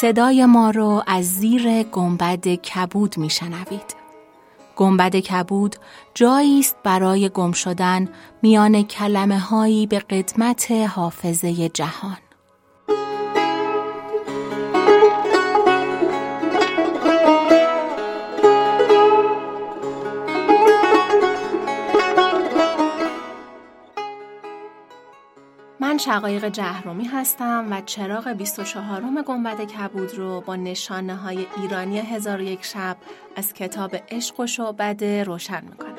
صدای ما رو از زیر گنبد کبود میشنوید. گنبد کبود جایی است برای گم شدن میان کلمه هایی به قدمت حافظه جهان. شقایق جهرومی هستم و چراغ 24 گنبد کبود رو با نشانه های ایرانی هزار یک شب از کتاب عشق و شعبده روشن می‌کنم.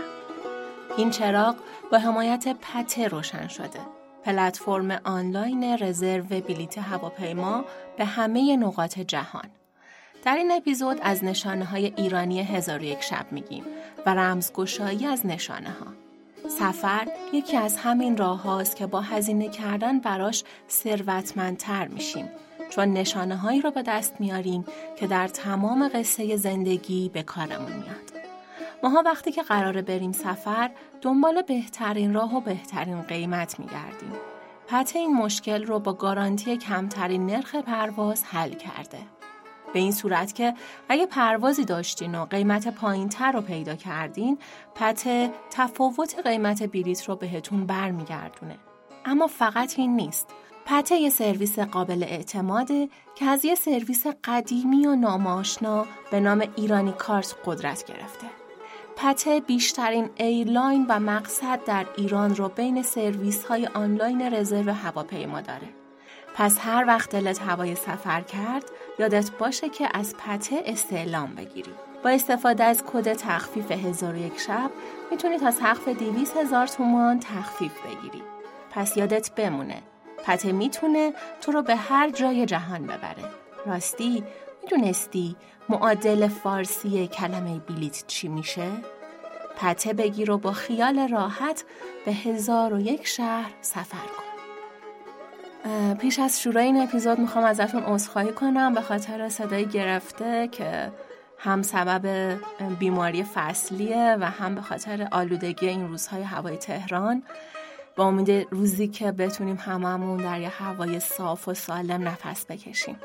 این چراغ با حمایت پته روشن شده. پلتفرم آنلاین رزرو بلیت هواپیما به همه نقاط جهان. در این اپیزود از نشانه های ایرانی هزار یک شب میگیم و رمزگشایی از نشانه ها. سفر یکی از همین راه هاست که با هزینه کردن براش ثروتمندتر میشیم چون نشانه هایی رو به دست میاریم که در تمام قصه زندگی به کارمون میاد. ماها وقتی که قراره بریم سفر دنبال بهترین راه و بهترین قیمت میگردیم. پته این مشکل رو با گارانتی کمترین نرخ پرواز حل کرده. به این صورت که اگه پروازی داشتین و قیمت پایین تر رو پیدا کردین پته تفاوت قیمت بلیت رو بهتون برمیگردونه. اما فقط این نیست. پته یه سرویس قابل اعتماده که از یه سرویس قدیمی و نام‌آشنا به نام ایرانی کارت قدرت گرفته. پته بیشترین airline و مقصد در ایران رو بین سرویس های آنلاین رزرو هواپیما داره. پس هر وقت دلت هوای سفر کرد یادت باشه که از پته استعلام بگیری. با استفاده از کد تخفیف هزار یک شب می‌تونی تا سقف دیویس هزار تومان تخفیف بگیری. پس یادت بمونه. پته می‌تونه تو رو به هر جای جهان ببره. راستی می‌دونستی معادل فارسی کلمه بلیت چی میشه؟ پته بگیر و با خیال راحت به هزار و یک شهر سفر کن. پیش از شروع این اپیزود می‌خوام ازتون عذرخواهی کنم به خاطر صدای گرفته که هم سبب بیماری فصلیه و هم به خاطر آلودگی این روزهای هوای تهران. با امید روزی که بتونیم هممون در یه هوای صاف و سالم نفس بکشیم.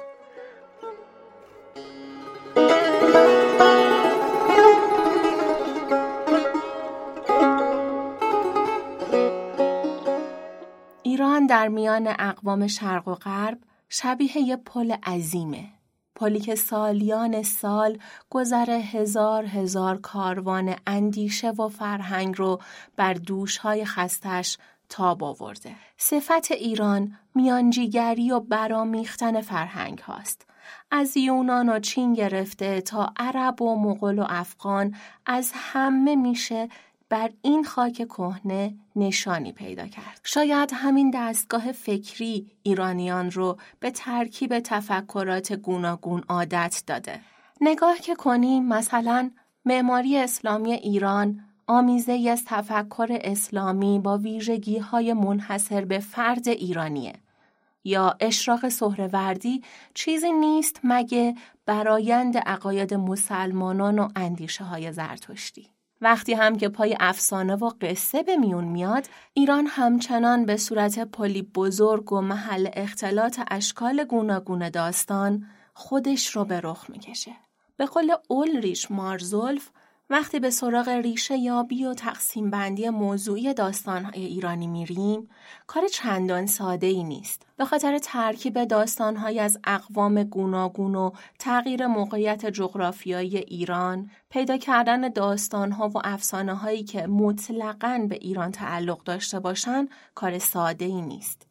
در میان اقوام شرق و غرب شبیه یه پل عظیمه. پلی که سالیان سال گذر هزار هزار کاروان اندیشه و فرهنگ رو بر دوشهای خستش تاب آورده. صفت ایران میانجیگری و برامیختن فرهنگ هاست. از یونان و چین گرفته تا عرب و مغول و افغان از همه میشه بر این خاک کهنه نشانی پیدا کرد. شاید همین دستگاه فکری ایرانیان رو به ترکیب تفکرات گوناگون عادت داده. نگاه که کنیم مثلا معماری اسلامی ایران آمیزه از تفکر اسلامی با ویژگی های منحصر به فرد ایرانیه. یا اشراق سهروردی چیزی نیست مگه برایند عقاید مسلمانان و اندیشه های زرتشتی. وقتی هم که پای افسانه و قصه به میون میاد ایران همچنان به صورت پلی بزرگ و محل اختلاط اشکال گوناگون داستان خودش رو به رخ می‌کشه. به قول اولریش مارزولف وقتی به سراغ ریشه یابی و تقسیم بندی موضوعی داستانهای ایرانی میریم کار چندان ساده ای نیست. به خاطر ترکیب داستانهای از اقوام گوناگون و تغییر موقعیت جغرافیایی ایران پیدا کردن داستانها و افسانه هایی که مطلقاً به ایران تعلق داشته باشند کار ساده ای نیست.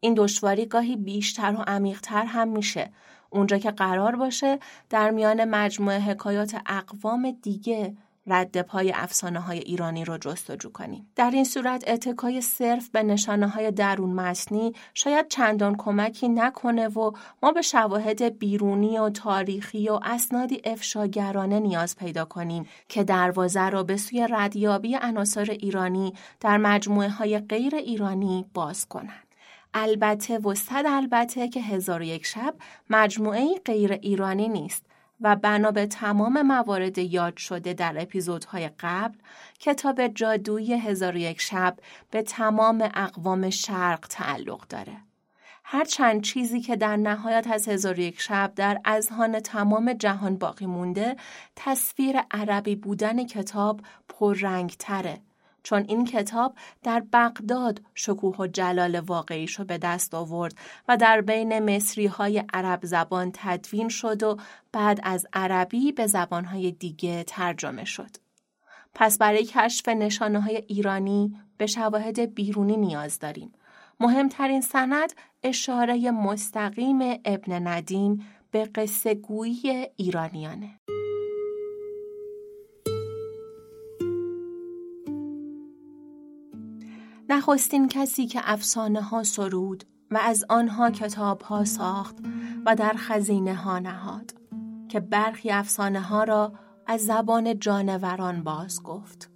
این دشواری گاهی بیشتر و عمیقتر هم میشه. اونجا که قرار باشه در میان مجموعه حکایات اقوام دیگه رد پای افسانه های ایرانی رو جستجو کنیم. در این صورت اتکای صرف به نشانه های درون متنی شاید چندان کمکی نکنه و ما به شواهد بیرونی و تاریخی و اسنادی افشاگرانه نیاز پیدا کنیم که دروازه را به سوی ردیابی عناصر ایرانی در مجموعه های غیر ایرانی باز کنند. البته و صد البته که هزار یک شب مجموعه غیر ایرانی نیست و بنا به تمام موارد یاد شده در اپیزودهای قبل کتاب جادویی هزار یک شب به تمام اقوام شرق تعلق داره. هر چند چیزی که در نهایت از هزار یک شب در اذهان تمام جهان باقی مونده تصویر عربی بودن کتاب تره. چون این کتاب در بغداد شکوه و جلال واقعیشو به دست آورد و در بین مصری های عرب زبان تدوین شد و بعد از عربی به زبانهای دیگه ترجمه شد. پس برای کشف نشانه های ایرانی به شواهد بیرونی نیاز داریم. مهمترین سند اشاره مستقیم ابن ندیم به قصه گویی ایرانیانه. نخستین کسی که افسانه ها سرود و از آنها کتاب ها ساخت و در خزینه ها نهاد که برخی افسانه ها را از زبان جانوران باز گفت.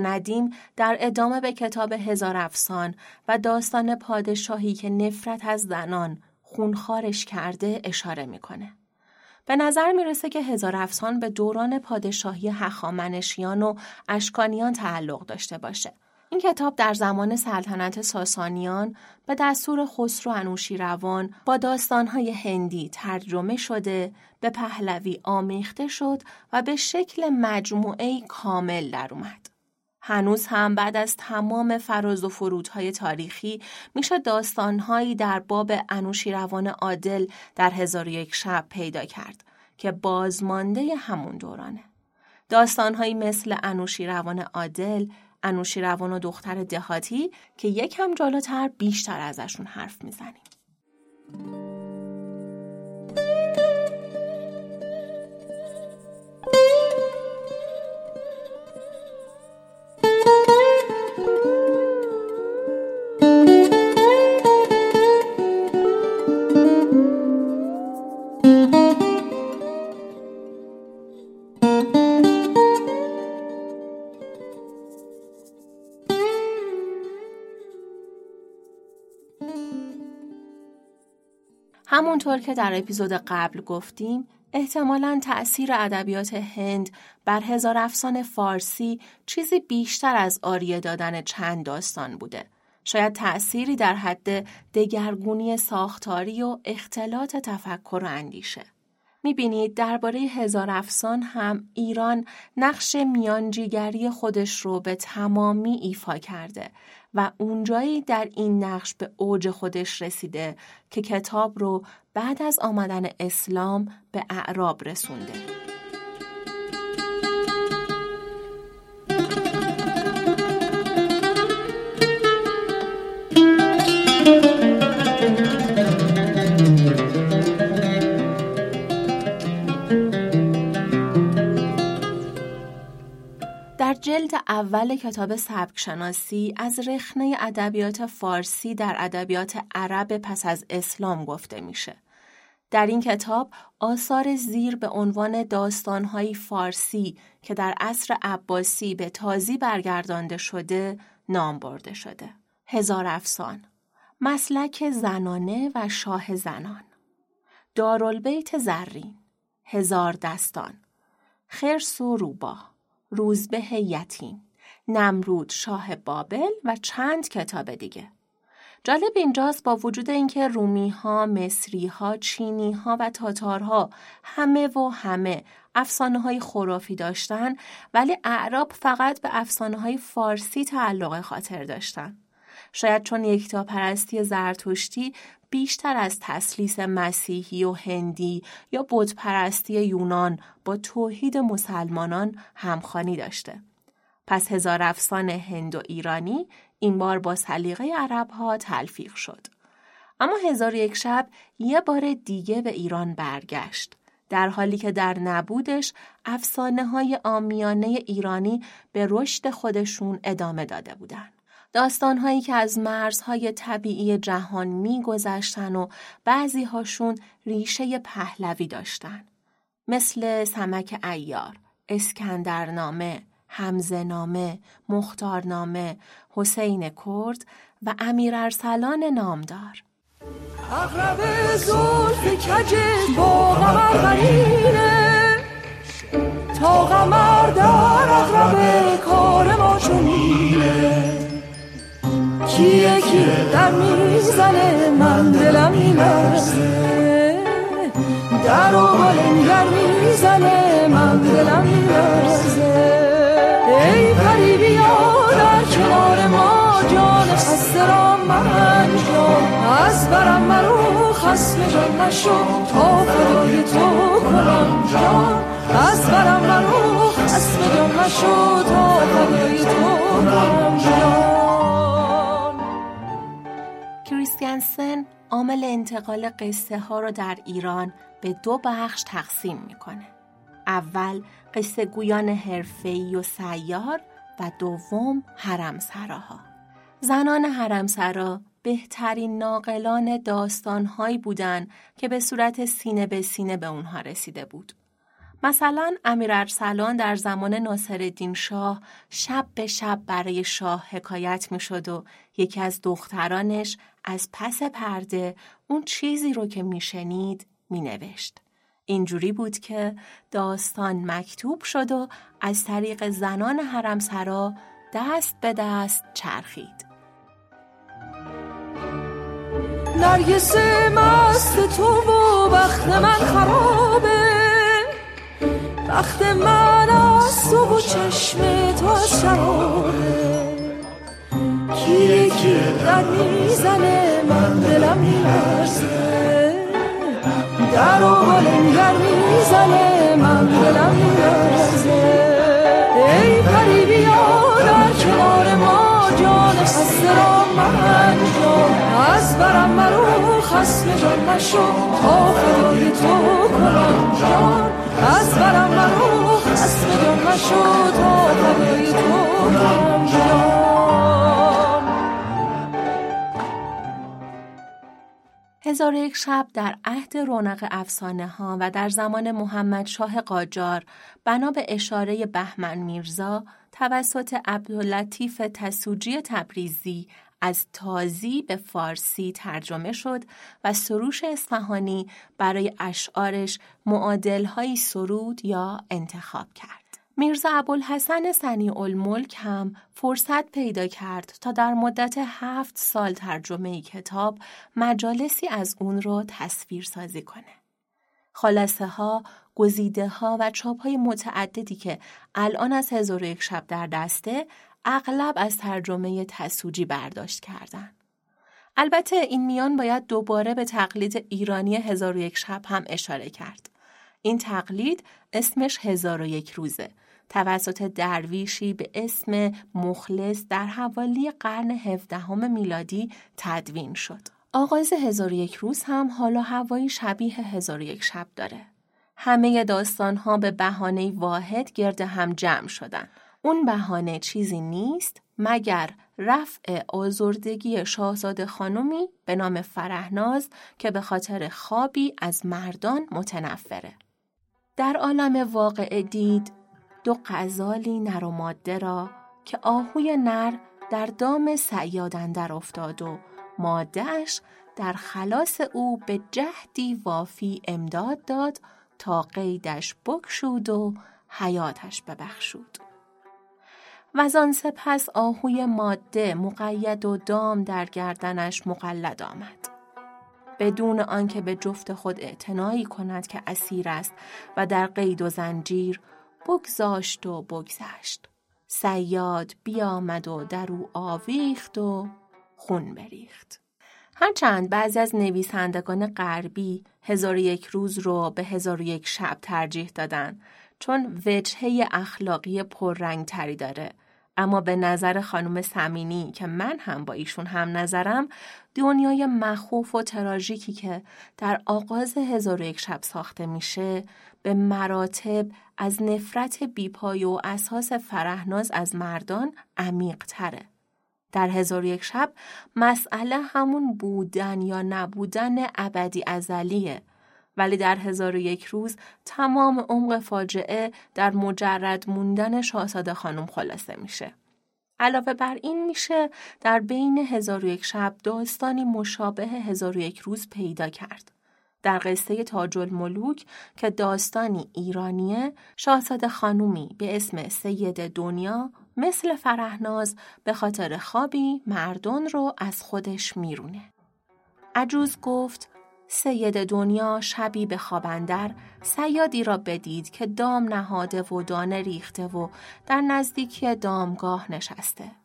ندیم در ادامه به کتاب هزار افسان و داستان پادشاهی که نفرت از زنان خونخارش کرده اشاره می‌کنه. به نظر می‌رسه که هزار افسان به دوران پادشاهی هخامنشیان و اشکانیان تعلق داشته باشه. این کتاب در زمان سلطنت ساسانیان به دستور خسرو انوشیروان با داستانهای هندی ترجمه شده به پهلوی آمیخته شد و به شکل مجموعه کامل در اومد. هنوز هم بعد از تمام فراز و فرودهای تاریخی میشه داستانهایی در باب انوشیروان عادل در هزار یک شب پیدا کرد که بازمانده همون دورانه. داستانهایی مثل انوشیروان عادل، انوشیروان و دختر دهاتی که یکم جلوتر بیشتر ازشون حرف می‌زنیم. همونطور که در اپیزود قبل گفتیم احتمالا تأثیر ادبیات هند بر هزار افسان فارسی چیزی بیشتر از آریه دادن چند داستان بوده. شاید تأثیری در حد دگرگونی ساختاری و اختلاط تفکر و اندیشه. می‌بینید درباره هزار افسان هم ایران نقش میانجیگری خودش رو به تمامی ایفا کرده و اونجایی در این نقش به اوج خودش رسیده که کتاب رو بعد از آمدن اسلام به اعراب رسونده. جلد اول کتاب سبک شناسی از رخنه ادبیات فارسی در ادبیات عرب پس از اسلام گفته میشه. در این کتاب آثار زیر به عنوان داستانهایی فارسی که در عصر عباسی به تازی برگردانده شده نام برده شده. هزار افسان مسلک زنانه و شاه زنان دارالبیت زرین هزار دستان خرس و روباه روزبه یتیم، نمرود شاه بابل و چند کتاب دیگه. جالب اینجاست با وجود اینکه رومی ها، مصری ها، چینی ها و تاتارها همه و همه افسانه های خرافی داشتن ولی اعراب فقط به افسانه های فارسی تعلق خاطر داشتن. شاید چون یکتا پرستی زرتشتی بیشتر از تسلیس مسیحی و هندی یا بود پرستی یونان با توحید مسلمانان همخانی داشته. پس هزار افسان هند و ایرانی این بار با سلیقه عرب ها تلفیق شد. اما هزار یک شب یه بار دیگه به ایران برگشت. در حالی که در نبودش افسانه های آمیانه ایرانی به رشد خودشون ادامه داده بودند. داستانهایی که از مرزهای طبیعی جهان میگذشتن و بعضی هاشون ریشه پهلوی داشتن. مثل سمک ایار، اسکندرنامه، حمزنامه، مختارنامه، حسین کرد و امیر ارسلان نامدار. اغرب زلف کج با تا در کار ما چونینه کیه که در می‌زنه من دلم میلرزه؟ در و بالنگر می‌زنه من دلم میلرزه؟ ای پری بیا در کنار ما جان خسته را من از برم مرو خسم جان نشو. تا فدای تو کنم جان. از برم مرو خسم جان نشو. تا فدای تو کنم جان. کریستیانسن عامل انتقال قصه ها رو در ایران به دو بخش تقسیم می‌کنه. اول قصه گویان حرفه‌ای و سیار و دوم حرمسراها. زنان حرمسرا بهترین ناقلان داستانهایی بودند که به صورت سینه به سینه به اونها رسیده بود. مثلا امیر ارسلان در زمان ناصرالدین شاه شب به شب برای شاه حکایت می شد و یکی از دخترانش از پس پرده اون چیزی رو که می شنید می نوشت. اینجوری بود که داستان مکتوب شد و از طریق زنان حرمسرا دست به دست چرخید. نرگس مست تو و وقت من خرابه وقت من از تو و چشم تو از شرابه کیه که در می‌زنه؟ من دلم می‌رسه در و بالنگر می‌زنه؟ من دلم می‌رسه ای پری بیا در کنار ما جان خسته را من از برم مرو خسم جان نشو تا فدای تو کنم جان. از برم مرو خسم جان نشو تا فدای تو کنم جان. هزار یک شب در عهد رونق افسانه ها و در زمان محمد شاه قاجار بنا به اشاره بهمن میرزا توسط عبداللطیف تسوجی تبریزی از تازی به فارسی ترجمه شد و سروش اصفهانی برای اشعارش معادلهایی سرود یا انتخاب کرد. میرزا ابوالحسن سنی الملک هم فرصت پیدا کرد تا در مدت هفت سال ترجمه کتاب مجالسی از اون رو تصویر سازی کنه. خلاصه ها، گزیده ها و چاپ های متعددی که الان از هزار یک شب در دسته اغلب از ترجمه تسوجی برداشت کردن. البته این میان باید دوباره به تقلید ایرانی هزار یک شب هم اشاره کرد. این تقلید اسمش هزار و یک روزه توسط درویشی به اسم مخلص در حوالی قرن هفدهم میلادی تدوین شد. آغاز هزار یک روز هم حالا هوایی شبیه هزار یک شب داره. همه داستان ها به بهانه واحد گرد هم جمع شدن. اون بهانه چیزی نیست مگر رفع آزردگی شاهزاده خانمی به نام فرهناز که به خاطر خوابی از مردان متنفره. در عالم واقع دید دو غزالی نر و ماده را که آهوی نر در دام سیاد در افتاد و مادهش در خلاص او به جهدی وافی امداد داد تا قیدش بکشود و حیاتش ببخشود. و سپس آهوی ماده مقید و دام در گردنش مقلد آمد. بدون آنکه به جفت خود اعتنایی کند که اسیر است و در قید و زنجیر بگذاشت و بگذشت. سیاد بیامد و در او آویخت و خون بریخت. هرچند بعضی از نویسندگان غربی هزار یک روز رو به هزار یک شب ترجیح دادن چون وجهه اخلاقی پررنگ تری داره. اما به نظر خانم سمینی که من هم با ایشون هم نظرم دنیای مخوف و تراژیکی که در آغاز هزار و یک شب ساخته میشه به مراتب از نفرت بیپای و اساس فرهناز از مردان عمیق تره. در هزار یک شب مسئله همون بودن یا نبودن ابدی ازلیه ولی در هزار و یک روز تمام عمق فاجعه در مجرد موندن شاهزاده خانم خلاصه میشه. علاوه بر این میشه در بین هزار و یک شب داستانی مشابه هزار و یک روز پیدا کرد. در قصه تاج الملوک که داستانی ایرانیه شاهزاده خانومی به اسم سید دنیا مثل فرهناز به خاطر خوابی مردان رو از خودش میرونه. عجوز گفت سید دنیا شبی به خوابندر سیادی را بدید که دام نهاده و دانه ریخته و در نزدیکی دامگاه نشسته.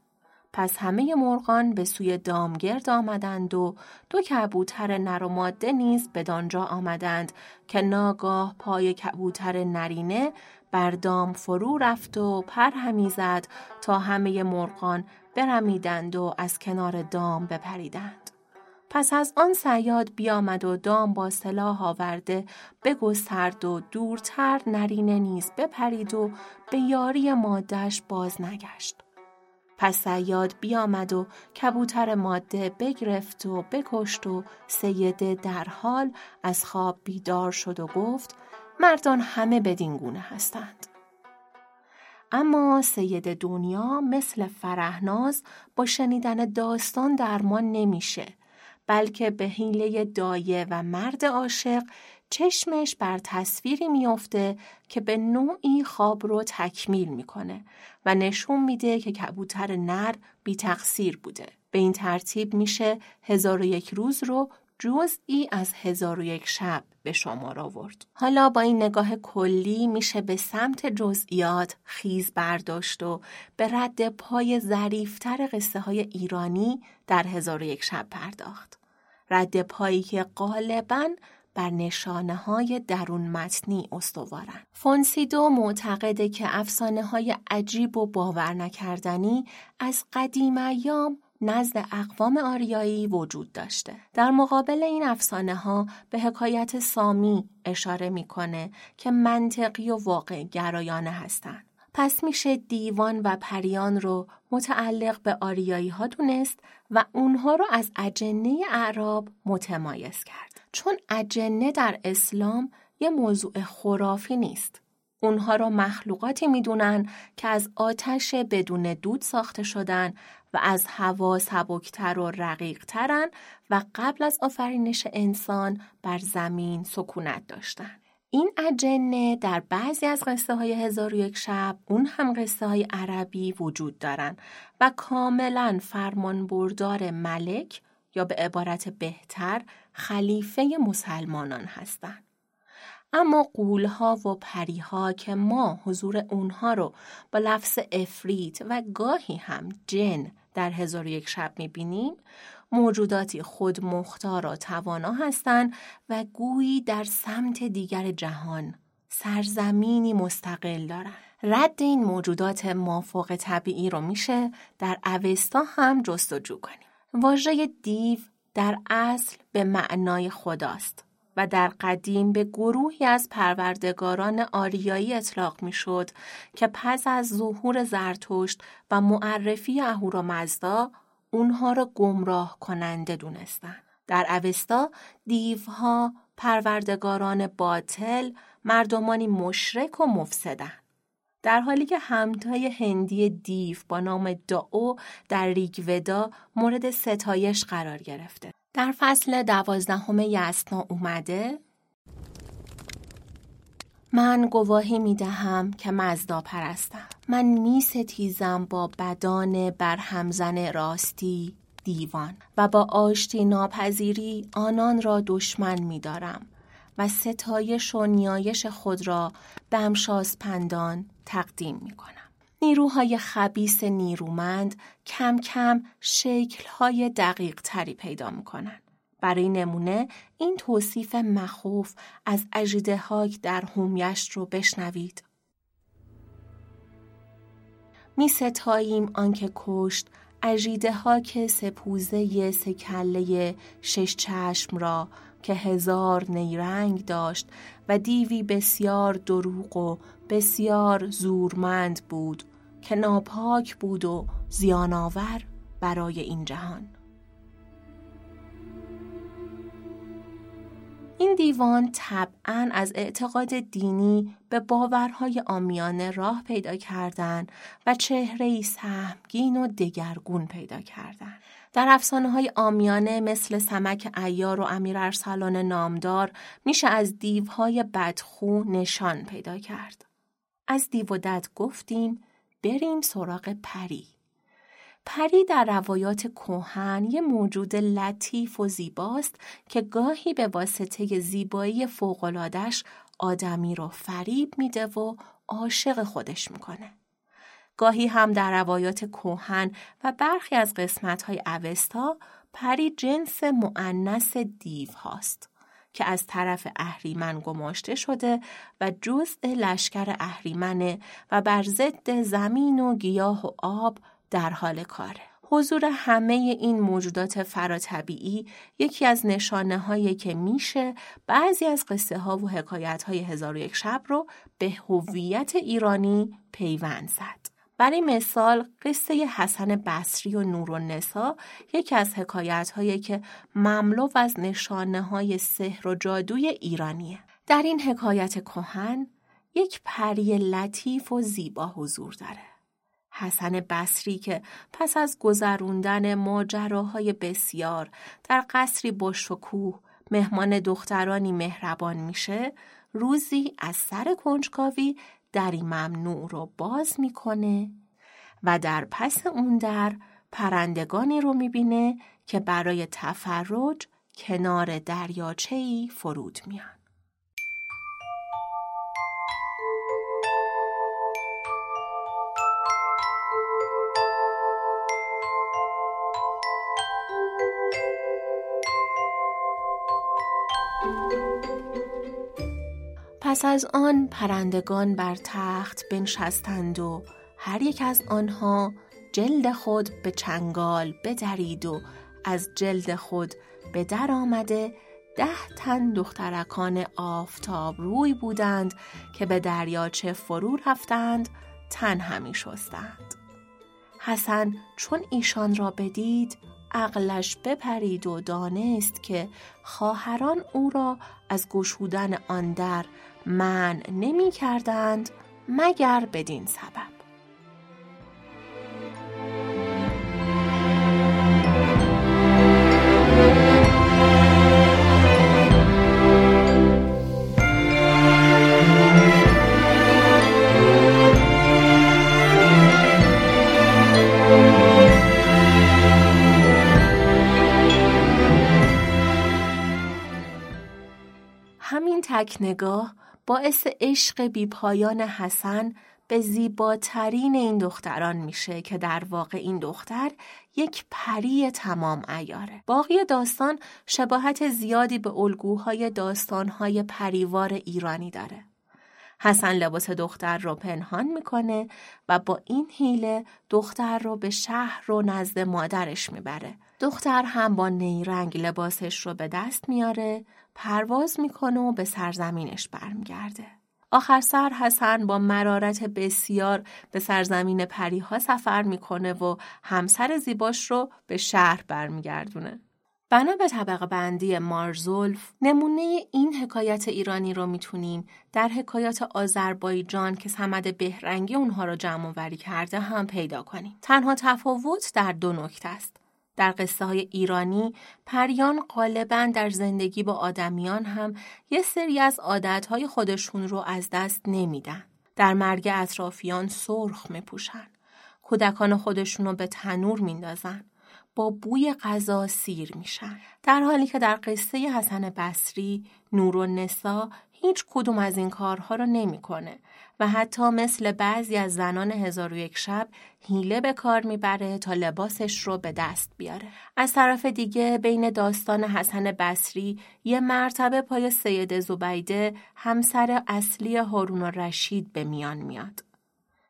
پس همه مرغان به سوی دامگرد آمدند و دو کبوتر نر و ماده نیز به دانجا آمدند که ناگاه پای کبوتر نرینه بر دام فرو رفت و پر همی زد تا همه مرغان برمیدند و از کنار دام بپریدند. پس از آن سیاد بیامد و دام با سلاح آورده بگسترد و دورتر نرینه نیز بپرید و به یاری مادش باز نگشت. پس سیاد بیامد و کبوتر ماده بگرفت و بکشت و سیده در حال از خواب بیدار شد و گفت مردان همه بدین گونه هستند. اما سید دنیا مثل فرهناز با شنیدن داستان درمان نمیشه بلکه به حیله دایه و مرد عاشق چشمش بر تصویری میافته که به نوعی خواب رو تکمیل می‌کنه و نشون میده که کبوتر نر بی تقصیر بوده. به این ترتیب میشه هزار و یک روز رو جزئی از هزار و یک شب به شمار آورد. حالا با این نگاه کلی میشه به سمت جزئیات خیز برداشت و به رد پای ظریفتر قصه های ایرانی در هزار و یک شب پرداخت. رد پایی که غالباً بر نشانه های درون متنی استوارن. فونسیدو معتقده که افسانه های عجیب و باور نکردنی از قدیم ایام نزد اقوام آریایی وجود داشته. در مقابل این افسانه ها به حکایت سامی اشاره می‌کنه که منطقی و واقع گرایانه هستند. پس میشه دیوان و پریان رو متعلق به آریایی ها دونست و اونها رو از اجنه اعراب متمایز کرد. چون اجنه در اسلام یه موضوع خرافی نیست. اونها را مخلوقاتی می‌دونن که از آتش بدون دود ساخته شدن و از هوا سبکتر و رقیقترن و قبل از آفرینش انسان بر زمین سکونت داشتن. این اجنه در بعضی از قصه های هزار و یک شب اون هم قصه های عربی وجود دارن و کاملا فرمان بردار ملک یا به عبارت بهتر خلیفه مسلمانان هستند. اما قولها و پریها که ما حضور اونها رو با لفظ افریت و گاهی هم جن در هزار یک شب می‌بینیم موجوداتی خود مختار و توانا هستند و گویی در سمت دیگر جهان سرزمینی مستقل دارند. رد این موجودات مافوق طبیعی رو میشه در اوستا هم جستجو کنیم. واژه دیو در اصل به معنای خداست و در قدیم به گروهی از پروردگاران آریایی اطلاق می‌شد که پس از ظهور زرتشت و معرفی اهورامزدا اونها را گمراه کننده دونستن. در اوستا دیوها پروردگاران باطل مردمانی مشرک و مفسدن. در حالی که همتای هندی دیو با نام داو در ریگودا مورد ستایش قرار گرفته. در فصل دوازدهم یسنا اومده من گواهی می دهم که مزدا پرستم. من می ستیزم با بدان برهمزن راستی دیوان و با آشتی ناپذیری آنان را دشمن می دارم و ستایش و نیایش خود را به پندان تقدیم می کنم. نیروهای خبیس نیرومند کم کم شکلهای دقیق تری پیدا می کنند. برای نمونه این توصیف مخوف از اجیده هاک در هومیشت رو بشنوید. می ستاییم آنکه کشت اژیده ها که سپوزه سکله شش چشم را که هزار نیرنگ داشت و دیوی بسیار دروغ و بسیار زورمند بود که ناپاک بود و زیانآور برای این جهان این دیوان طبعا از اعتقاد دینی به باورهای آمیانه راه پیدا کردند و چهره سهمگین و دگرگون پیدا کردند. در افسانه های آمیانه مثل سمک ایار و امیر ارسلان نامدار میشه از دیوهای بدخو نشان پیدا کرد. از دیو و دد گفتیم بریم سراغ پری. پری در روایات کوهن یه موجود لطیف و زیباست که گاهی به واسطه زیبایی فوقلادش آدمی رو فریب میده و عاشق خودش می‌کنه. گاهی هم در روایات کوهن و برخی از قسمت های اوستا پری جنس معنس دیو هاست که از طرف اهریمن گماشته شده و جزء لشکر اهریمنه و بر ضد زمین و گیاه و آب در حال کاره. حضور همه این موجودات فراتبیعی یکی از نشانه هایی که میشه بعضی از قصه ها و حکایت های هزار و یک شب رو به هویت ایرانی پیوند زد. برای مثال قصه حسن بصری و نور و نسا یکی از حکایت هایی که مملو از نشانه های سحر و جادوی ایرانیه. در این حکایت کهن یک پری لطیف و زیبا حضور داره. حسن بصری که پس از گذروندن ماجراهای بسیار در قصری با شکوه مهمان دخترانی مهربان میشه روزی از سر کنجکاوی دری ممنوع رو باز می‌کنه و در پس اون در پرندگانی رو می‌بینه که برای تفرج کنار دریاچهی فرود میان. پس از آن پرندگان بر تخت بنشستند و هر یک از آنها جلد خود به چنگال بدرید و از جلد خود به در آمده ده تن دخترکان آفتاب روی بودند که به دریاچه فرو رفتند تن همی شستند. حسن چون ایشان را بدید عقلش بپرید و دانست که خواهران او را از گشودن آن در من نمی کردند مگر بدین سبب. همین تک نگاه باعث عشق بیپایان حسن به زیباترین این دختران میشه که در واقع این دختر یک پری تمام ایاره. باقی داستان شباهت زیادی به الگوهای داستانهای پریوار ایرانی داره. حسن لباس دختر رو پنهان می‌کنه و با این حیله دختر رو به شهر رو نزد مادرش می‌بره. دختر هم با نیرنگ لباسش رو به دست میاره پرواز می‌کنه و به سرزمینش برمیگرده. آخر سر حسن با مرارت بسیار به سرزمین پریها سفر می‌کنه و همسر زیباش رو به شهر برمیگردونه. بنا به طبقه بندی مارزولف نمونه این حکایت ایرانی رو می‌تونیم در حکایات آذربایجان که سمد بهرنگی اونها رو جمع وری کرده هم پیدا کنیم. تنها تفاوت در دو نکته است. در قصه های ایرانی پریان غالبا در زندگی با آدمیان هم یه سری از عادتهای خودشون رو از دست نمیدن. در مرگ اطرافیان سرخ میپوشن. کودکان خودشون رو به تنور میندازن. با بوی غذا سیر میشن. در حالی که در قصه حسن بصری نور و نسا هیچ کدوم از این کارها رو نمی‌کنه و حتی مثل بعضی از زنان هزار و یک شب هیله به کار می‌بره تا لباسش رو به دست بیاره. از طرف دیگه بین داستان حسن بصری یه مرتبه پای سید زبیده همسر اصلی هارون و رشید به میان میاد.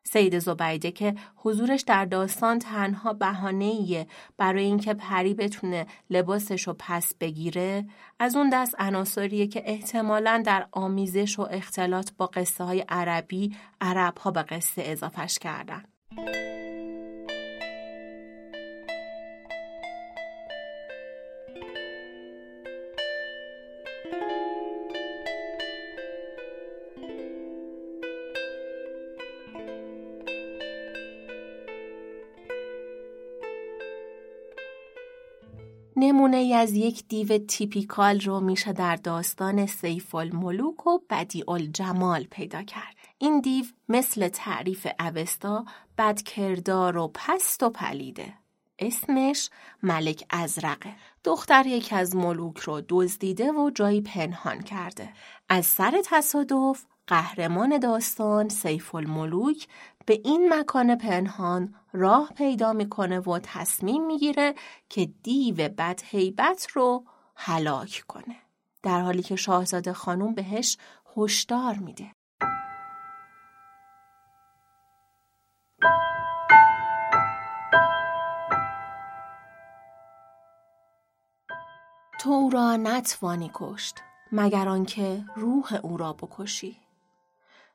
سید زبیده که حضورش در داستان تنها بهانه‌ایه برای اینکه پری بتونه لباسش رو پس بگیره از اون دست عناصریه که احتمالا در آمیزش و اختلاط با قصه های عربی عرب ها به قصه اضافش کردن. ای از یک دیو تیپیکال رو میشه در داستان سیف الملوک و بدی الجمال پیدا کرد. این دیو مثل تعریف اوستا بدکردار و پست و پلیده. اسمش ملک ازرقه. دختر یکی از ملوک رو دزدیده و جایی پنهان کرده. از سر تصادف قهرمان داستان سیف الملوک به این مکان پنهان راه پیدا می‌کنه و تصمیم می‌گیره که دیو بد هیبت رو هلاک کنه. در حالی که شاهزاده خانوم بهش هشدار میده. تو او را نتوانی کشت مگر آنکه روح او را بکشی.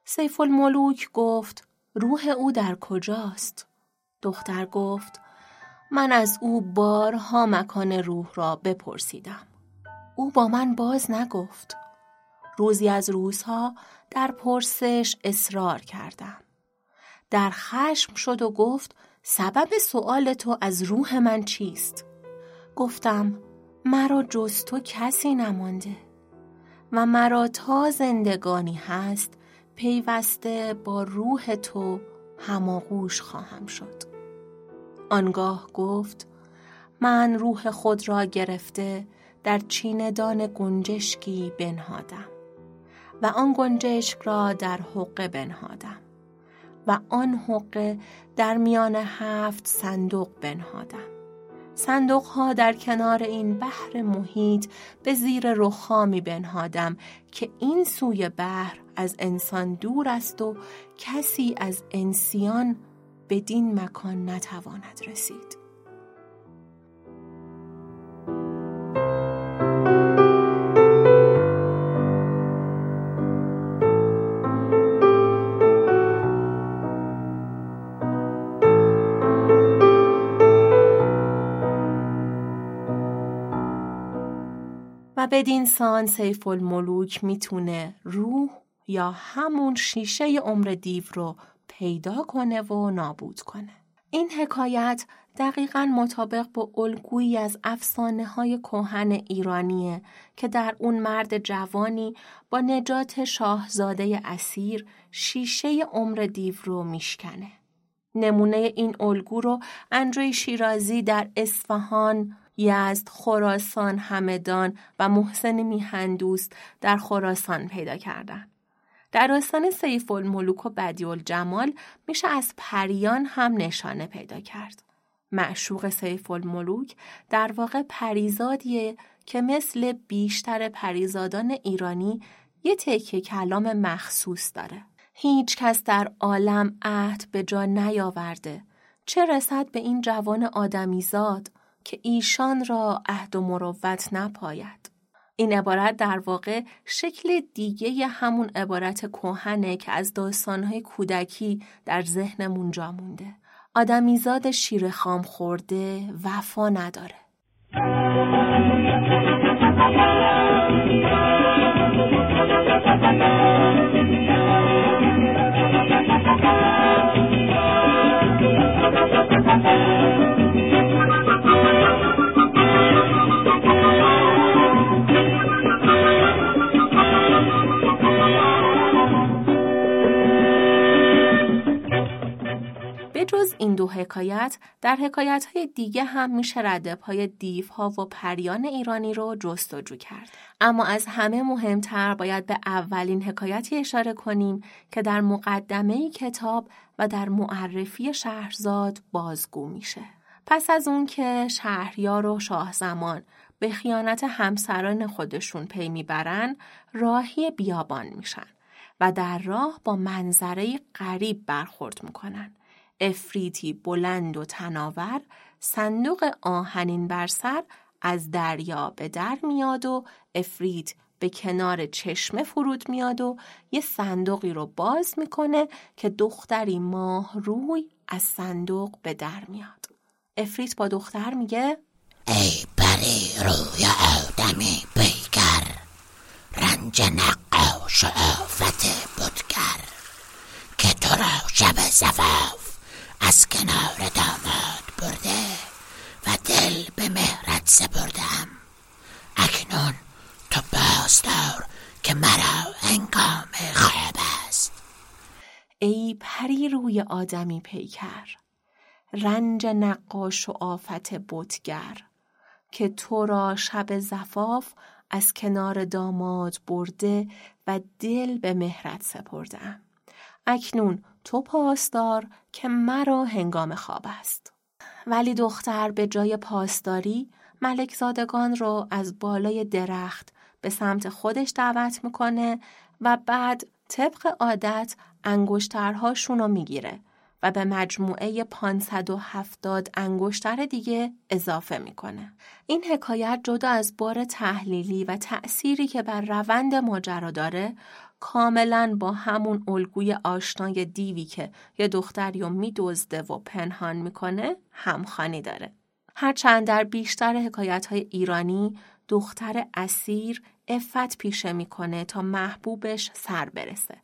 سیف الملوک گفت روح او در کجاست؟ دختر گفت من از او بارها مکان روح را بپرسیدم. او با من باز نگفت. روزی از روزها در پرسش اصرار کردم. در خشم شد و گفت سبب سؤال تو از روح من چیست؟ گفتم مرا جز تو کسی نمانده و مرا تا زندگانی هست پیوسته با روح تو هماغوش خواهم شد. آنگاه گفت من روح خود را گرفته در چیندان گنجشکی بنهادم و آن گنجشک را در حقه بنهادم و آن حقه در میان هفت صندوق بنهادم. صندوق ها در کنار این بحر محیط به زیر رخامی بنهادم که این سوی بحر از انسان دور است و کسی از انسیان بدین مکان نتواند رسید. بدین سان سیف الملوک می‌تونه روح یا همون شیشه عمر دیو رو پیدا کنه و نابود کنه. این حکایت دقیقا مطابق با الگویی از افسانه های کوهن ایرانیه که در اون مرد جوانی با نجات شاهزاده اسیر شیشه عمر دیو رو میشکنه. نمونه این الگو رو اندروی شیرازی در اصفهان یزد، خراسان، همدان و محسن میهندوست در خراسان پیدا کردن. در داستان سیف الملوک و بدی الجمال میشه از پریان هم نشانه پیدا کرد. معشوق سیف الملوک در واقع پریزادیه که مثل بیشتر پریزادان ایرانی یه تکه کلام مخصوص داره. هیچ کس در عالم عهد به جا نیاورده. چه رسد به این جوان آدمیزاد که ایشان را عهد و مروت نپاید. این عبارت در واقع شکل دیگه همون عبارت کوهنه که از داستانهای کودکی در ذهنمون جا مونده. آدمیزاد شیر خام خورده وفا نداره. جز این دو حکایت در حکایت های دیگه هم میشه ردب های دیف ها و پریان ایرانی رو جستجو کرد اما از همه مهمتر باید به اولین حکایتی اشاره کنیم که در مقدمه کتاب و در معرفی شهرزاد بازگو میشه پس از اون که شهریار و شاه زمان به خیانت همسران خودشون پی می‌برن راهی بیابان میشن و در راه با منظره غریب برخورد می‌کنن. افریتی بلند و تناور صندوق آهنین بر سر از دریا به در میاد و افریت به کنار چشمه فرود میاد و یه صندوقی رو باز می‌کنه که دختری ماه روی از صندوق به در میاد. افریت با دختر میگه ای پری روی آدمی بیگر رنج نقاش و آفت بودگر که تو را شب زفاف از کنار داماد برده و دل به مهرت سپردم. اکنون تو بازدار که مرا انگام خواب است. ای پری روی آدمی پیکر رنج نقاش و آفت بتگر که تو را شب زفاف از کنار داماد برده و دل به مهرت سپردم. اکنون تو پاسدار که مرا هنگام خواب است ولی دختر به جای پاسداری ملکزادگان رو از بالای درخت به سمت خودش دعوت می‌کنه و بعد طبق عادت انگشترهاشون رو می‌گیره و به مجموعه 570 انگشتر دیگه اضافه می‌کنه. این حکایت جدا از بار تحلیلی و تأثیری که بر روند ماجرا داره کاملا با همون الگوی آشنای دیوی که یه دختری رو میدزده و پنهان می‌کنه همخانی داره. هرچند در بیشتر حکایت های ایرانی دختر اسیر افت پیشه می‌کنه تا محبوبش سر برسه.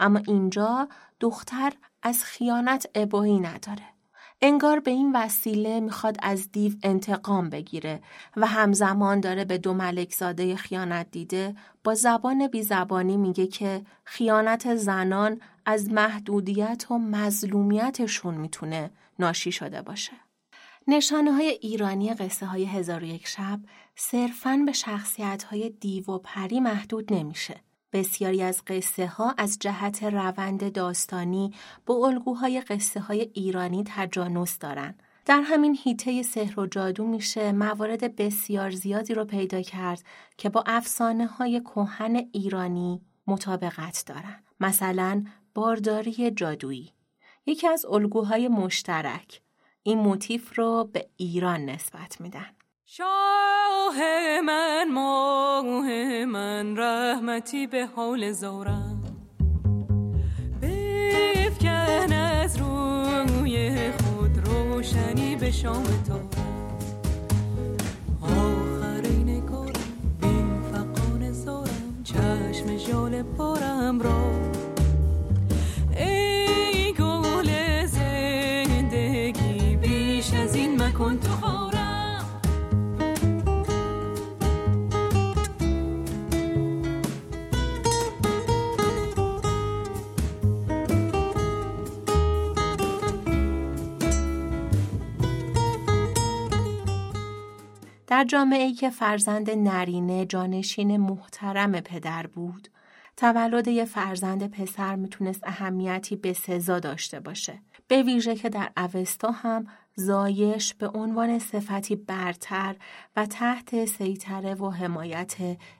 اما اینجا دختر از خیانت ابایی نداره. انگار به این وسیله می‌خواد از دیو انتقام بگیره و همزمان داره به دو ملکزاده خیانت دیده با زبان بی زبانی میگه که خیانت زنان از محدودیت و مظلومیتشون می‌تونه ناشی شده باشه. نشانه های ایرانی قصه های هزار و یک شب صرفاً به شخصیت های دیو و پری محدود نمیشه. بسیاری از قصه ها از جهت روند داستانی با الگوهای قصه های ایرانی تجانس دارن. در همین هیته سحر و جادو میشه موارد بسیار زیادی رو پیدا کرد که با افسانه های کوهن ایرانی مطابقت دارن. مثلا بارداری جادویی. یکی از الگوهای مشترک این موتیف رو به ایران نسبت میدن. شاه من ماه من رحمتی به حال زارم. بفکن از روی خود روشنی به شام تا آخرین کارم بین فقان زارم. چشم جال پارم را. در جامعه ای که فرزند نرینه جانشین محترم پدر بود، تولد یه فرزند پسر می‌تونست اهمیتی به سزا داشته باشه. به ویژه که در اوستا هم زایش به عنوان صفتی برتر و تحت سیطره و حمایت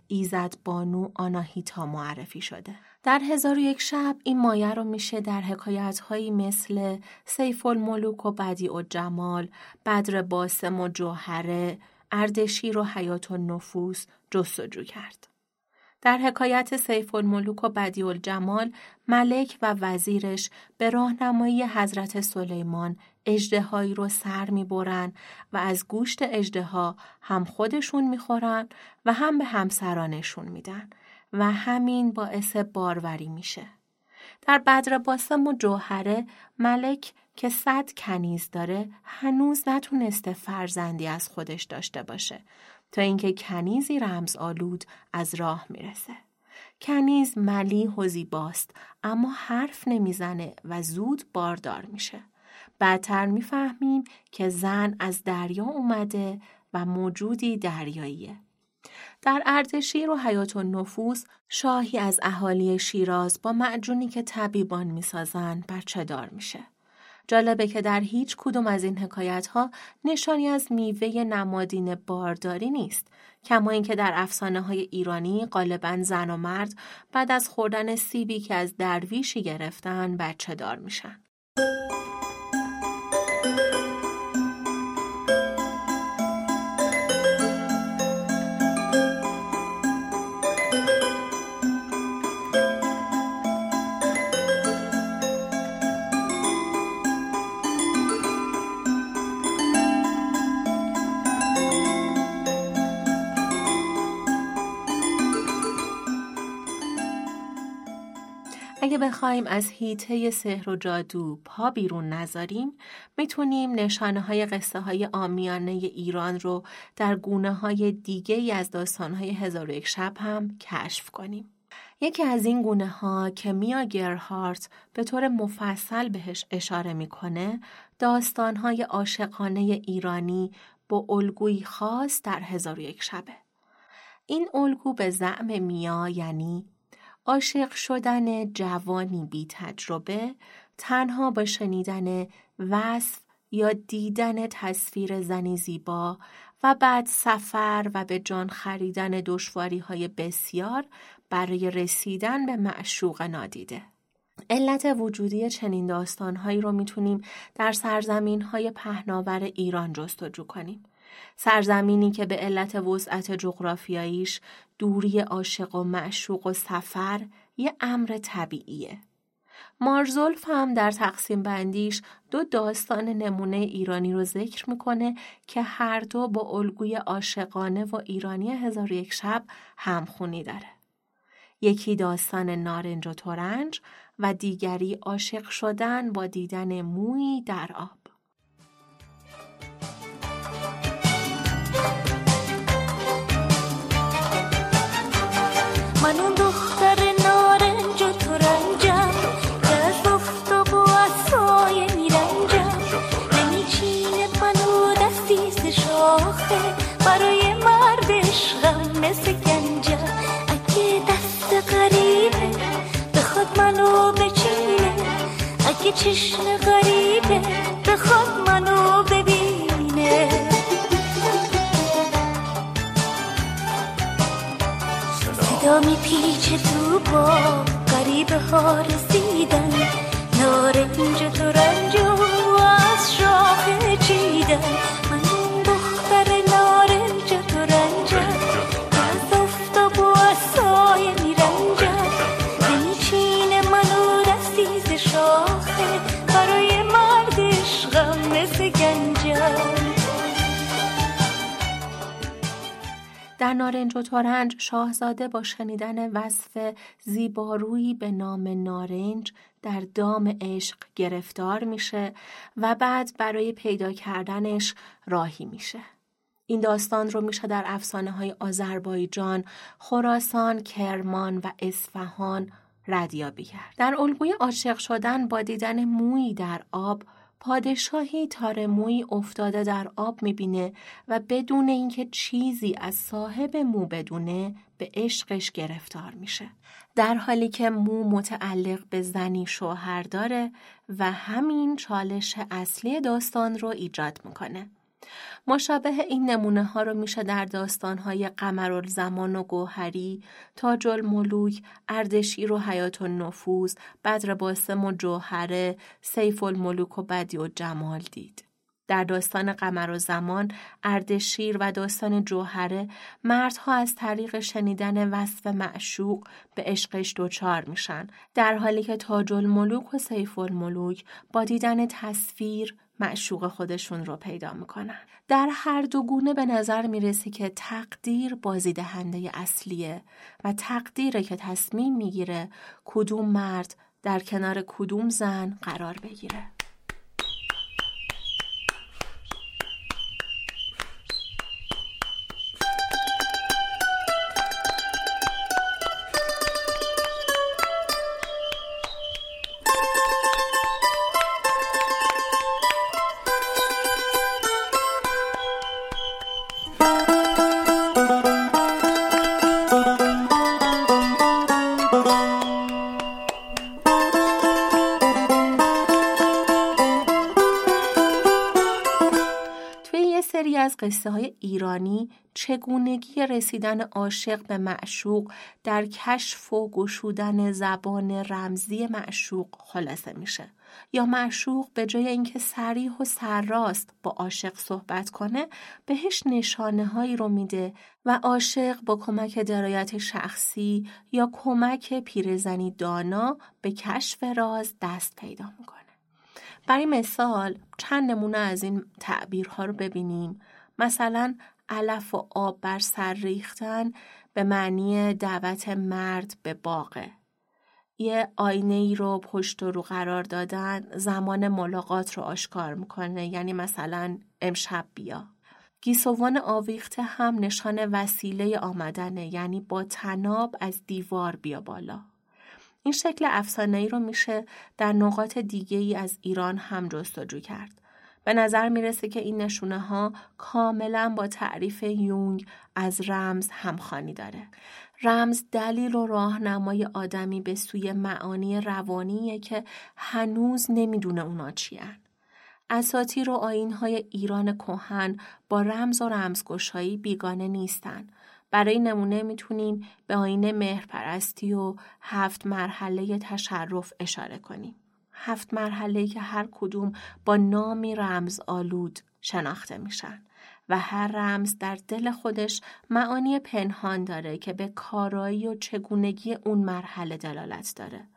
ایزد بانو آناهیتا معرفی شده. در هزار و یک شب این مایه رو میشه در حکایت هایی مثل سیف الملوک و بدی و جمال، بدر باسم و جوهره، اردشیر و حیات و نفوس جستجو کرد. در حکایت سیف الملوک و بدی الجمال ملک و وزیرش به راهنمایی حضرت سلیمان اجدهایی رو سر می‌برن و از گوشت اجدها هم خودشون می‌خورن و هم به همسرانشون میدن و همین باعث باروری میشه. در بدر باسم و جوهره ملک که صد کنیز داره هنوز نتونسته فرزندی از خودش داشته باشه تا اینکه کنیزی رمز آلود از راه می‌رسه. کنیز ملی و زیباست اما حرف نمی‌زنه و زود باردار میشه. بعدتر می‌فهمیم که زن از دریا اومده و موجودی دریاییه. در اردشیر و حیات و نفوس شاهی از اهالی شیراز با معجونی که طبیبان می‌سازن بچه دار میشه. جالبه که در هیچ کدوم از این حکایت ها نشانی از میوه نمادین بارداری نیست. کما اینکه در افسانه های ایرانی غالبا زن و مرد بعد از خوردن سیبی که از درویشی گرفتن بچه دار میشن. بخوایم از هیته سحر و جادو پا بیرون نذاریم می‌تونیم نشانه های قصه های آمیانه ایران رو در گونه های دیگه ای از داستان های هزار و یک شب هم کشف کنیم. یکی از این گونه ها که میا گرهارت به طور مفصل بهش اشاره می‌کنه داستان های عاشقانه ایرانی با الگویی خاص در هزار و یک شبه. این الگو به زعم میا یعنی عاشق شدن جوانی بی تجربه تنها با شنیدن وصف یا دیدن تصویر زنی زیبا و بعد سفر و به جان خریدن دشواری های بسیار برای رسیدن به معشوق نادیده. علت وجودی چنین داستانهایی رو می‌تونیم در سرزمین های پهناور ایران جستجو کنیم. سرزمینی که به علت وسعت جغرافیاییش دوری عاشق و معشوق و سفر یه امر طبیعیه. مارزولف هم در تقسیم بندیش دو داستان نمونه ایرانی رو ذکر می‌کنه که هر دو با الگوی عاشقانه و ایرانی هزار یک شب همخونی داره. یکی داستان نارنج و تورنج و دیگری عاشق شدن با دیدن موی در آب. اگه چشم غریبه بخواد منو ببینه. صدا میپیچه تو با غریبه ها رسیدن. نارنج و ترنج و از شاخه چیدن. در نارنج و تارنج شاهزاده با شنیدن وصف زیبارویی به نام نارنج در دام عشق گرفتار میشه و بعد برای پیدا کردنش راهی میشه. این داستان رو میشه در افسانه های آذربایجان، خراسان، کرمان و اصفهان ردیابی کرد. در الگوی عاشق شدن با دیدن مویی در آب پادشاهی تار موی افتاده در آب می‌بینه و بدون اینکه چیزی از صاحب مو بدونه به عشقش گرفتار میشه. در حالی که مو متعلق به زنی شوهر داره و همین چالش اصلی داستان رو ایجاد می‌کنه. مشابه این نمونه ها رو میشه در داستان های قمرالزمان و گوهری، تاج الملوک، اردشیر و حیات النفوذ، بدر باسم و جوهره، سیف الملوک و بدی و جمال دید. در داستان قمر و زمان، اردشیر و داستان جوهره مردها از طریق شنیدن وصف معشوق به عشقش دچار میشن در حالی که تاج الملوک و سیف الملوک با دیدن تصویر معشوق خودشون رو پیدا می‌کنن. در هر دو گونه به نظر می‌رسی که تقدیر بازیدهنده اصلیه و تقدیره که تصمیم می‌گیره کدوم مرد در کنار کدوم زن قرار بگیره. قصه های ایرانی چگونگی رسیدن عاشق به معشوق در کشف و گشودن زبان رمزی معشوق خلاصه میشه؟ یا معشوق به جای اینکه سریح و سرراست با عاشق صحبت کنه بهش نشانه هایی رو میده و عاشق با کمک درایت شخصی یا کمک پیرزنی دانا به کشف راز دست پیدا می‌کنه. برای مثال چند نمونه از این تعبیرها رو ببینیم. مثلا علف و آب بر سر ریختن به معنی دعوت مرد به باغه. یه آینه ای رو پشت رو قرار دادن زمان ملاقات رو آشکار می‌کنه یعنی مثلا امشب بیا. گیسوان آویخته هم نشان وسیله آمدنه یعنی با تناب از دیوار بیا بالا. این شکل افسانه ای رو میشه در نقاط دیگه ای از ایران هم جستجو کرد. به نظر می‌رسه که این نشونه ها کاملا با تعریف یونگ از رمز همخانی داره. رمز دلیل و راهنمای آدمی به سوی معانی روانیه که هنوز نمی‌دونه اونا چیان. اساتیر و آینهای ایران کهن با رمز و رمزگشایی بیگانه نیستن برای نمونه می‌تونیم به آین مهرپرستی و هفت مرحله تشرف اشاره کنیم. هفت مرحله که هر کدوم با نامی رمز آلود شناخته میشن و هر رمز در دل خودش معانی پنهان داره که به کارایی و چگونگی اون مرحله دلالت داره.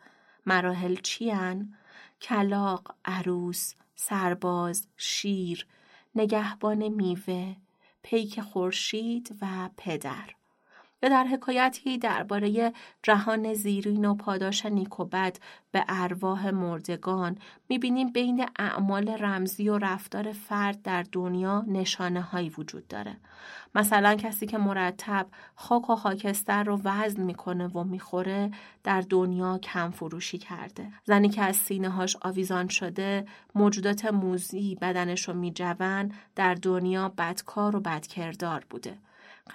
مراحل چیان؟ کلاق، عروس، سرباز، شیر، نگهبان میوه، پیک خورشید و پدر یا در حکایتی درباره جهان زیرین و پاداش نیکوبد به ارواح مردگان می‌بینیم بین اعمال رمزی و رفتار فرد در دنیا نشانه هایی وجود داره. مثلا کسی که مرتب خاک و خاکستر رو وزن می‌کنه و می‌خوره در دنیا کم فروشی کرده. زنی که از سینه هاش آویزان شده موجودات موزی بدنش رو میجون در دنیا بدکار و بدکردار بوده.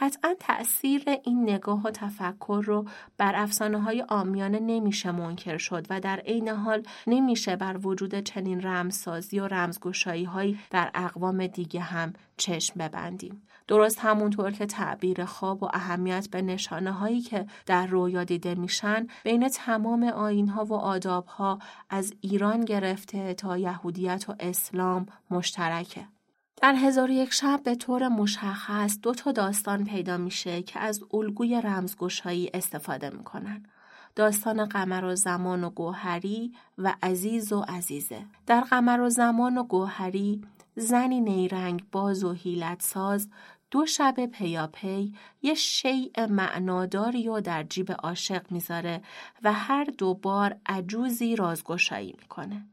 قطعا تأثیر این نگاه و تفکر رو بر افسانه های آمیانه نمیشه منکر شد و در عین حال نمیشه بر وجود چنین رمزسازی و رمزگشایی هایی در اقوام دیگه هم چشم ببندیم. درست همونطور که تعبیر خواب و اهمیت به نشانه هایی که در رویا دیده میشن بین تمام آین ها و آداب ها از ایران گرفته تا یهودیت و اسلام مشترکه. در هزار یک شب به طور مشخص دو تا داستان پیدا میشه که از الگوی رمزگشایی استفاده می‌کنن. داستان قمر و زمان و گوهری و عزیز و عزیزه. در قمر و زمان و گوهری زنی نیرنگ باز و حیلت ساز دو شب پیاپی یه شیء معناداری و در جیب عاشق می‌ذاره و هر دو بار عجوزی رازگشایی می‌کنه.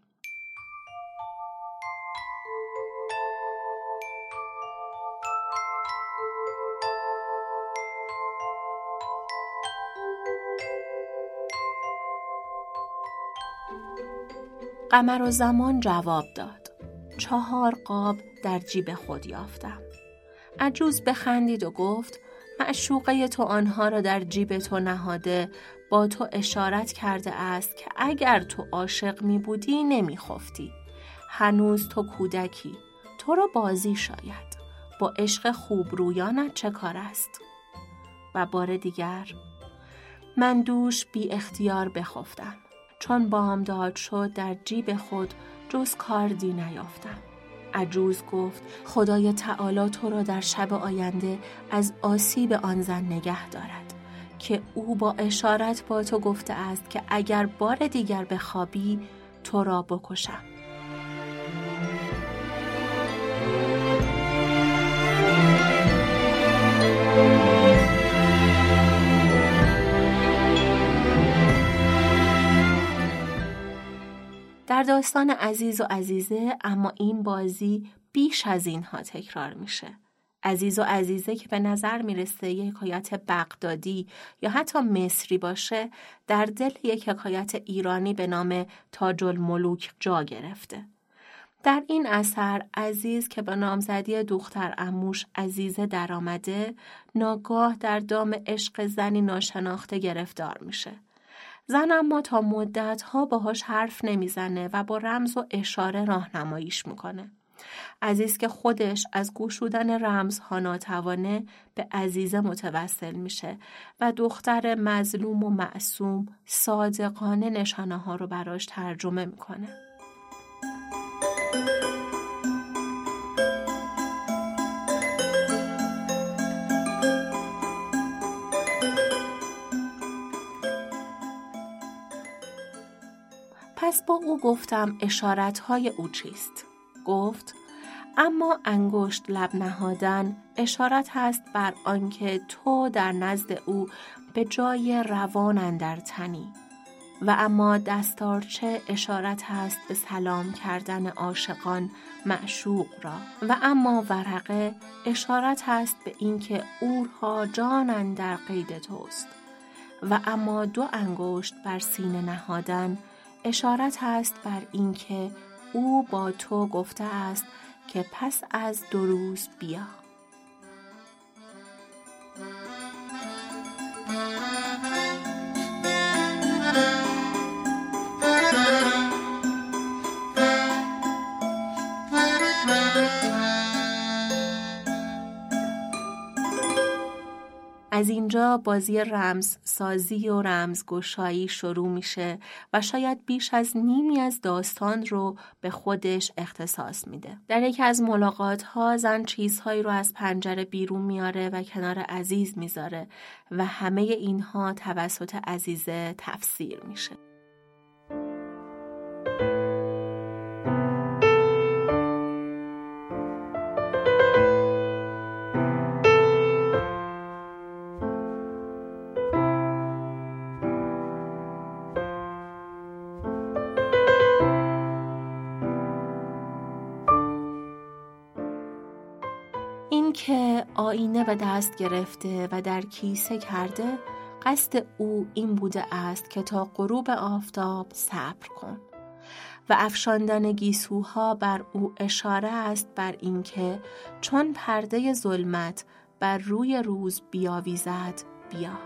قمر و زمان جواب داد. چهار قاب در جیب خود یافتم. عجوز بخندید و گفت معشوقه تو آنها را در جیب تو نهاده با تو اشارت کرده است که اگر تو عاشق می بودی نمی خفتی. هنوز تو کودکی تو را بازی شاید با عشق خوب رویانت چه کار است و بار دیگر من دوش بی اختیار بخفتم چون بامداد شد در جیب خود جز کاردی نیافتم. عجوز گفت خدای تعالی تو را در شب آینده از آسیب آن زن نگه دارد که او با اشارت با تو گفته است که اگر بار دیگر بخوابی تو را بکشم. در داستان عزیز و عزیزه اما این بازی بیش از اینها تکرار میشه. عزیز و عزیزه که به نظر می‌رسه یک حکایت بغدادی یا حتی مصری باشه در دل یک حکایت ایرانی به نام تاج الملوک جا گرفته. در این اثر عزیز که به نامزدی دختر اموش عزیزه درآمده ناگاه در دام عشق زنی ناشناخته گرفتار میشه. زن اما تا مدت ها باهاش حرف نمی‌زنه و با رمز و اشاره راهنماییش می‌کنه. عزیز که خودش از گوشودن رمزها ناتوانه به عزیزه متوسل میشه و دختر مظلوم و معصوم صادقانه نشانه ها رو براش ترجمه می‌کنه. پس با او گفتم اشارتهای او چیست؟ گفت اما انگشت لب نهادن اشارت هست بر آنکه تو در نزد او به جای روان اندر تنی. و اما دستارچه اشارت هست به سلام کردن عاشقان معشوق را. و اما ورقه اشارت هست به اینکه اورها جان در قید توست. و اما دو انگشت بر سینه نهادن اشارت هست بر اینکه او با تو گفته است که پس از دو روز بیا. از اینجا بازی رمز سازی و رمزگشایی شروع میشه و شاید بیش از نیمی از داستان رو به خودش اختصاص میده. در یکی از ملاقات ها زن چیزهایی رو از پنجره بیرون میاره و کنار عزیز می‌ذاره و همه اینها توسط عزیزه تفسیر میشه. که آینه به دست گرفته و در کیسه کرده قصد او این بوده است که تا غروب آفتاب صبر کن. و افشاندن گیسوها بر او اشاره است بر اینکه چون پرده ظلمت بر روی روز بیاویزد بیا.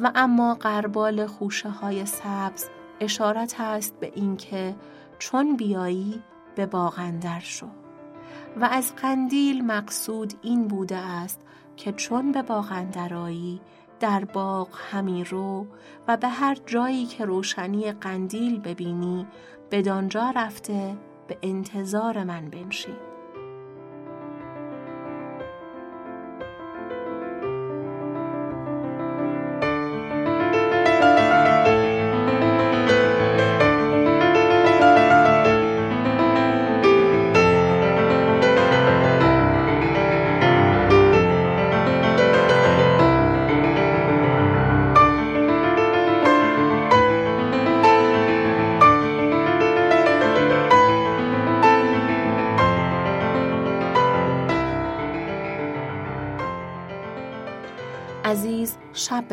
و اما قربال خوشه های سبز اشارت است به اینکه چون بیایی به باغندر شو. و از قندیل مقصود این بوده است که چون به باغ اندرایی در باغ همی رو و به هر جایی که روشنی قندیل ببینی بدانجا رفته به انتظار من بنشین.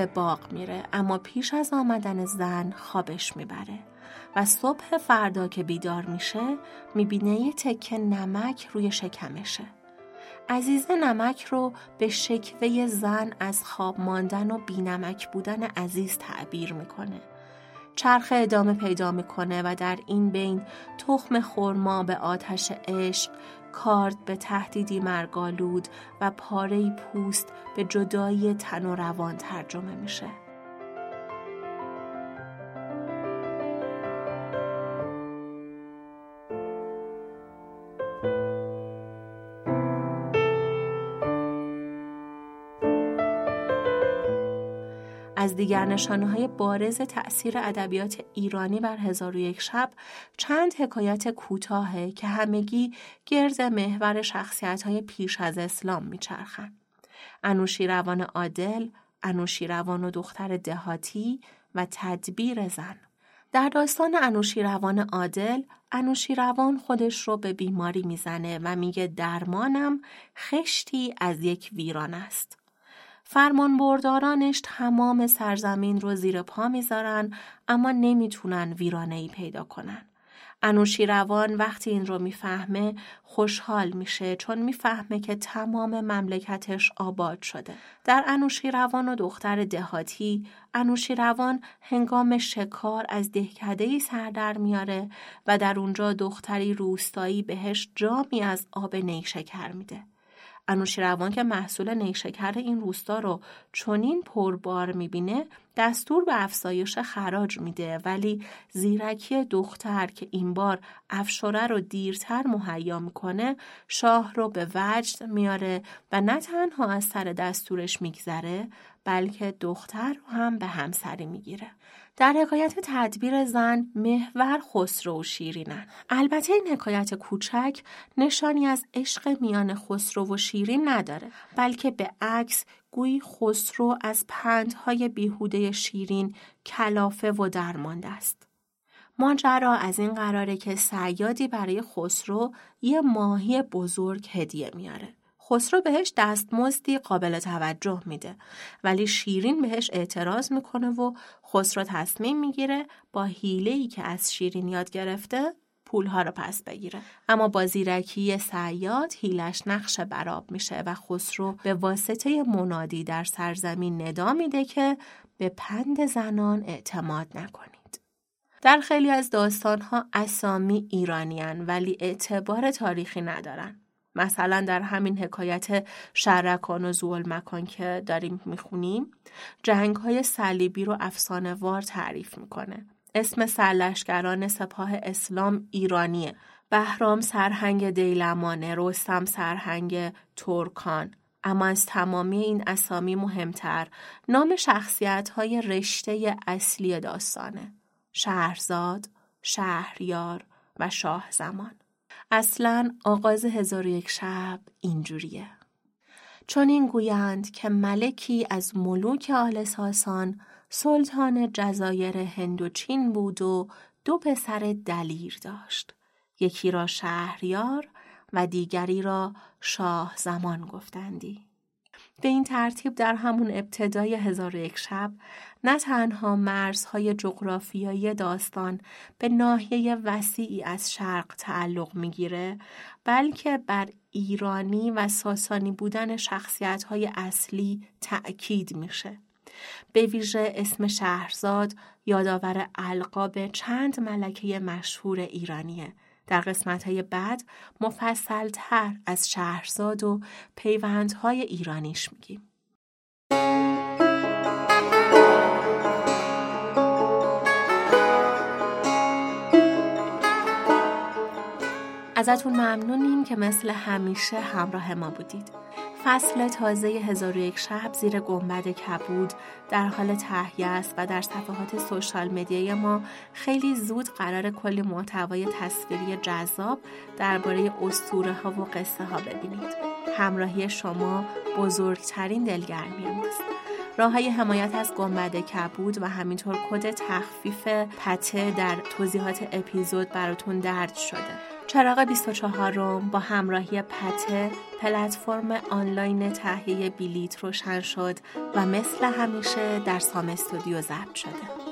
به باغ میره اما پیش از آمدن زن خوابش می‌بره و صبح فردا که بیدار میشه می‌بینه یه تکه نمک روی شکمشه. عزیزه نمک رو به شکوه زن از خواب ماندن و بینمک بودن عزیز تعبیر می‌کنه. چرخ ادامه پیدا می‌کنه و در این بین تخم خرما به آتش عشق کارد به تهدیدی مرگالود و پاره پوست به جدایی تن و روان ترجمه میشه. دیگر نشانه های بارز تأثیر ادبیات ایرانی بر هزار و یک شب چند حکایت کوتاهه که همگی گرد محور شخصیت های پیش از اسلام میچرخند. انوشیروان عادل، انوشیروان و دختر دهاتی و تدبیر زن. در داستان انوشیروان عادل، انوشیروان خودش رو به بیماری می‌زنه و میگه درمانم خشتی از یک ویران است. فرمان بردارانش تمام سرزمین رو زیر پا می‌ذارن اما نمی‌تونن ویرانه ای پیدا کنن. انوشیروان وقتی این رو می‌فهمه خوشحال میشه چون می‌فهمه که تمام مملکتش آباد شده. در انوشیروان و دختر دهاتی انوشیروان هنگام شکار از دهکده ای سر در میاره و در اونجا دختری روستایی بهش جامی از آب نیشکر میده. انوشیروان که محصول نیشکر این روستا رو چنین پربار می‌بینه دستور به افزایش خراج میده ولی زیرکی دختر که این بار افشاره رو دیرتر مهیا می‌کنه شاه رو به وجد میاره و نه تنها از سر دستورش میگذره بلکه دختر رو هم به همسری می‌گیره. در حکایت تدبیر زن محور خسرو و شیرینن. البته این حکایت کوچک نشانی از عشق میان خسرو و شیرین نداره بلکه به عکس گویی خسرو از پندهای بیهوده شیرین کلافه و درمانده است. ماجرا از این قراره که سیادی برای خسرو یه ماهی بزرگ هدیه میاره. خسرو بهش دستمزدی قابل توجه میده ولی شیرین بهش اعتراض می‌کنه و خسرو تصمیم می‌گیره با ای که از شیرین یاد گرفته پولها رو پس بگیره. اما با زیرکی سیاد هیلش نقش براب میشه و خسرو به واسطه منادی در سرزمین ندا میده که به پند زنان اعتماد نکنید. در خیلی از داستانها اسامی ایرانیان ولی اعتبار تاریخی ندارن. مثلا در همین حکایت شرکان و زول مکان که داریم می‌خونیم جنگ های صلیبی رو افسانه وار تعریف می‌کنه. اسم سرلشکران سپاه اسلام ایرانیه. بهرام سرهنگ دیلمانه، رستم سرهنگ ترکان، اما از تمامی این اسامی مهمتر نام شخصیت های رشته اصلی داستانه. شهرزاد، شهریار و شاه زمان. اصلا آغاز هزار یک شب اینجوریه. چون این گویند که ملکی از ملوک آل ساسان سلطان جزایر هندوچین بود و دو پسر دلیر داشت. یکی را شهریار و دیگری را شاه زمان گفتندی. به این ترتیب در همون ابتدای هزار یک شب نه تنها مرزهای جغرافیایی داستان به ناحیه وسیعی از شرق تعلق می‌گیره بلکه بر ایرانی و ساسانی بودن شخصیت های اصلی تأکید میشه. به ویژه اسم شهرزاد یادآور القاب چند ملکه مشهور ایرانیه در قسمت های بعد مفصل تر از شهرزاد و پیوندهای ایرانیش میگیم. ازتون ممنونیم که مثل همیشه همراه ما بودید. فصل تازه هزار و یک شب زیر گنبد کبود در حال تهیه است و در صفحات سوشال مدیای ما خیلی زود قرار کلی محتوای تصویری جذاب درباره اسطوره ها و قصه ها ببینید. همراهی شما بزرگترین دلگرمی ماست. راه های حمایت از گنبد کبود و همینطور کد تخفیف پته در توضیحات اپیزود براتون درد شده. چراغ 24 روم با همراهی پته پلتفرم آنلاین تهیه بلیت روشن شد و مثل همیشه در سام استودیو ضبط شده.